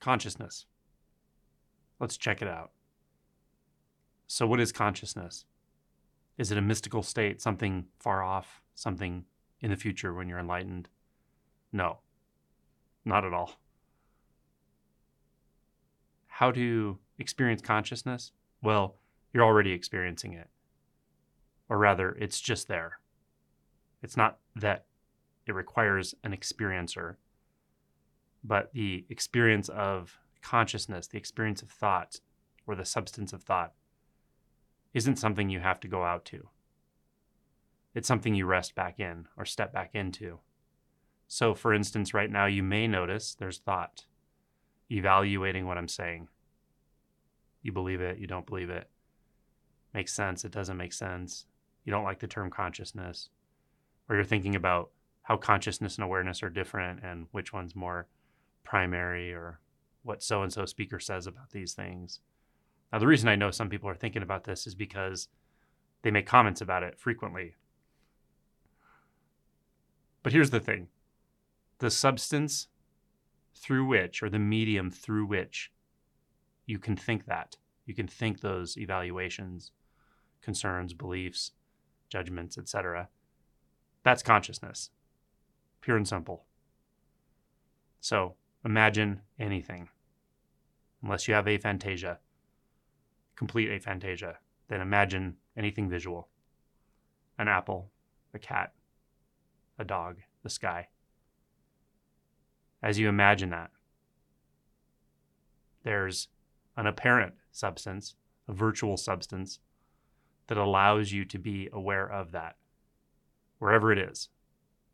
consciousness. Let's check it out. So, what is consciousness? Is it a mystical state, something far off, something in the future when you're enlightened? No, not at all. How to experience consciousness? Well, you're already experiencing it. Or rather, it's just there. It's not that it requires an experiencer, but the experience of consciousness, the experience of thought, or the substance of thought, isn't something you have to go out to. It's something you rest back in or step back into. So, for instance, right now you may notice there's thought evaluating what I'm saying. You believe it, you don't believe it. Makes sense, it doesn't make sense. You don't like the term consciousness. Or you're thinking about how consciousness and awareness are different and which one's more primary or what so and so speaker says about these things. Now, the reason I know some people are thinking about this is because they make comments about it frequently. But here's the thing the substance through which, or the medium through which, you can think that. You can think those evaluations, concerns, beliefs, judgments, etc. That's consciousness, pure and simple. So imagine anything, unless you have aphantasia, complete aphantasia, then imagine anything visual an apple, a cat, a dog, the sky as you imagine that. There's an apparent substance, a virtual substance, that allows you to be aware of that, wherever it is.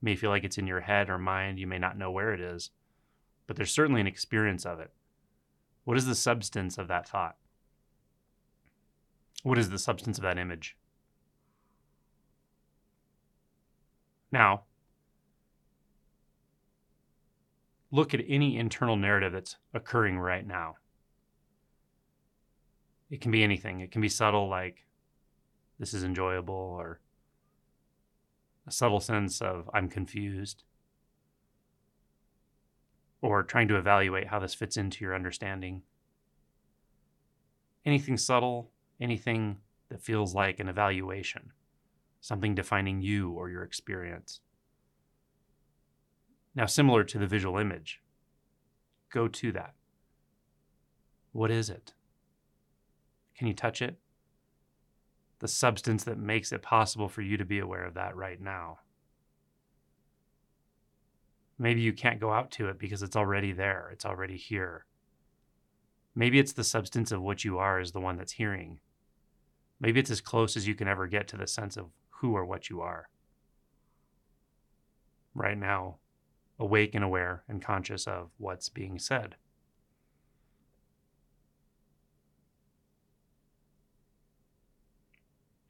May feel like it's in your head or mind, you may not know where it is, but there's certainly an experience of it. What is the substance of that thought? What is the substance of that image? Now, look at any internal narrative that's occurring right now. It can be anything. It can be subtle, like this is enjoyable, or a subtle sense of I'm confused, or trying to evaluate how this fits into your understanding. Anything subtle, anything that feels like an evaluation, something defining you or your experience. Now, similar to the visual image, go to that. What is it? Can you touch it? The substance that makes it possible for you to be aware of that right now. Maybe you can't go out to it because it's already there, it's already here. Maybe it's the substance of what you are is the one that's hearing. Maybe it's as close as you can ever get to the sense of who or what you are. Right now, awake and aware and conscious of what's being said.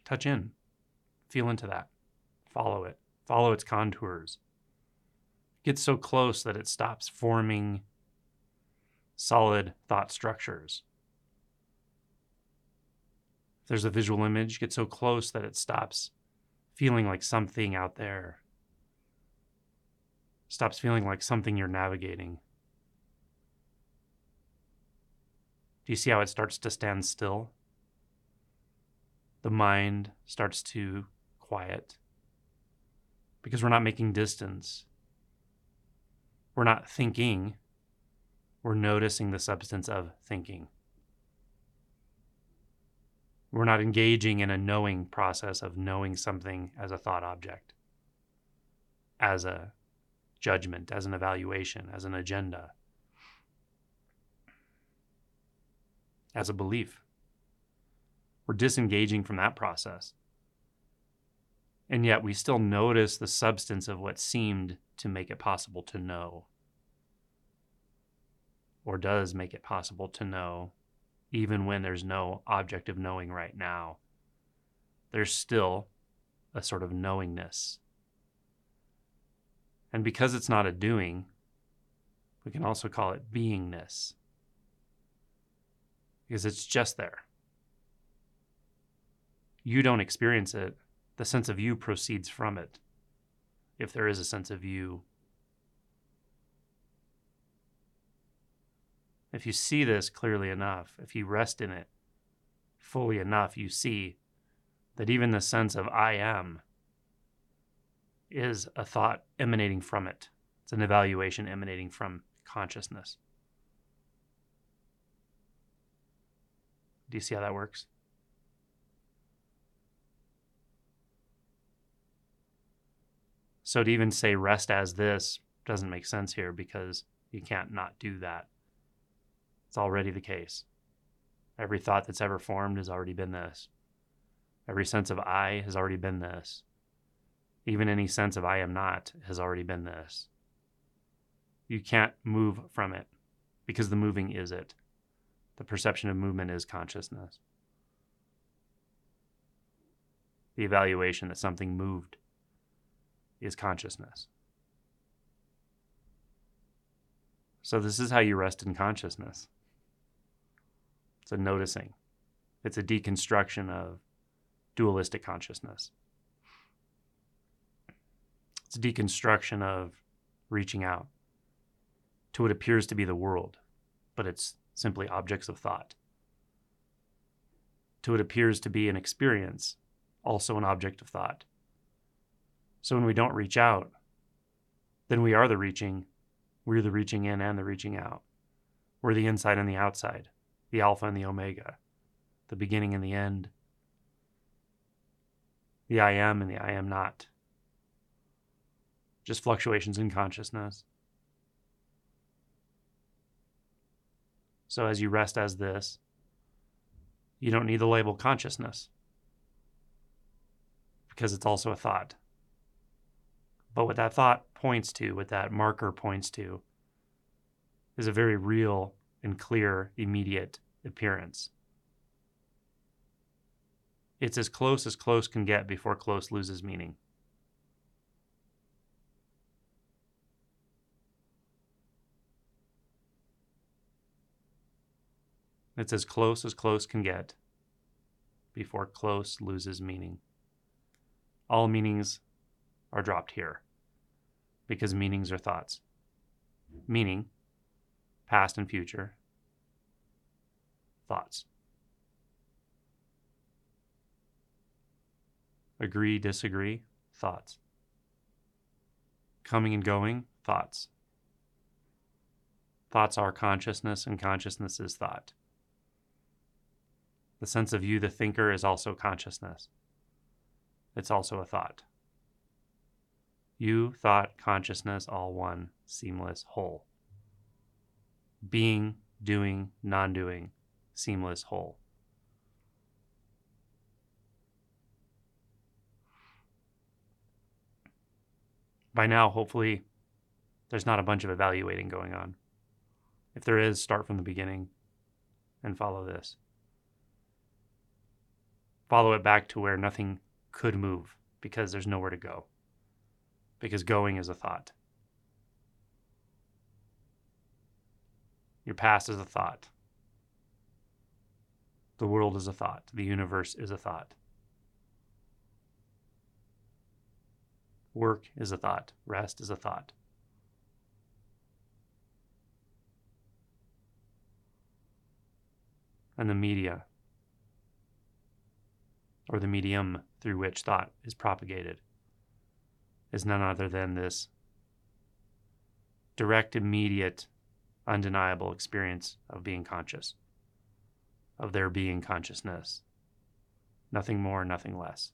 Touch in, feel into that, follow it, follow its contours. Get so close that it stops forming solid thought structures. If there's a visual image, get so close that it stops feeling like something out there stops feeling like something you're navigating. Do you see how it starts to stand still? The mind starts to quiet because we're not making distance. We're not thinking, we're noticing the substance of thinking. We're not engaging in a knowing process of knowing something as a thought object, as a judgment, as an evaluation, as an agenda, as a belief. We're disengaging from that process. And yet we still notice the substance of what seemed to make it possible to know, or does make it possible to know, even when there's no object of knowing right now. There's still a sort of knowingness and because it's not a doing, we can also call it beingness. Because it's just there. You don't experience it, the sense of you proceeds from it, if there is a sense of you. If you see this clearly enough, if you rest in it fully enough, you see that even the sense of I am is a thought emanating from it. It's an evaluation emanating from consciousness. Do you see how that works? So to even say rest as this doesn't make sense here because you can't not do that. It's already the case. Every thought that's ever formed has already been this. Every sense of I has already been this. Even any sense of I am not has already been this. You can't move from it because the moving is it. The perception of movement is consciousness. The evaluation that something moved is consciousness. So, this is how you rest in consciousness. It's a noticing, it's a deconstruction of dualistic consciousness. It's a deconstruction of reaching out to what appears to be the world, but it's simply objects of thought. To what appears to be an experience, also an object of thought. So when we don't reach out, then we are the reaching. We're the reaching in and the reaching out. We're the inside and the outside, the alpha and the omega, the beginning and the end, the I am and the I am not. Just fluctuations in consciousness. So as you rest as this, you don't need the label consciousness because it's also a thought. But what that thought points to, what that marker points to, is a very real and clear, immediate appearance. It's as close as close can get before close loses meaning. It's as close as close can get before close loses meaning. All meanings are dropped here because meanings are thoughts. Meaning, past and future, thoughts. Agree, disagree, thoughts. Coming and going, thoughts. Thoughts are consciousness, and consciousness is thought. The sense of you, the thinker, is also consciousness. It's also a thought. You, thought, consciousness, all one, seamless, whole. Being, doing, non doing, seamless, whole. By now, hopefully, there's not a bunch of evaluating going on. If there is, start from the beginning and follow this follow it back to where nothing could move because there's nowhere to go. Because going is a thought. Your past is a thought. The world is a thought. The universe is a thought. Work is a thought. Rest is a thought. And the media or the medium through which thought is propagated, is none other than this direct, immediate, undeniable experience of being conscious, of there being consciousness. Nothing more, nothing less.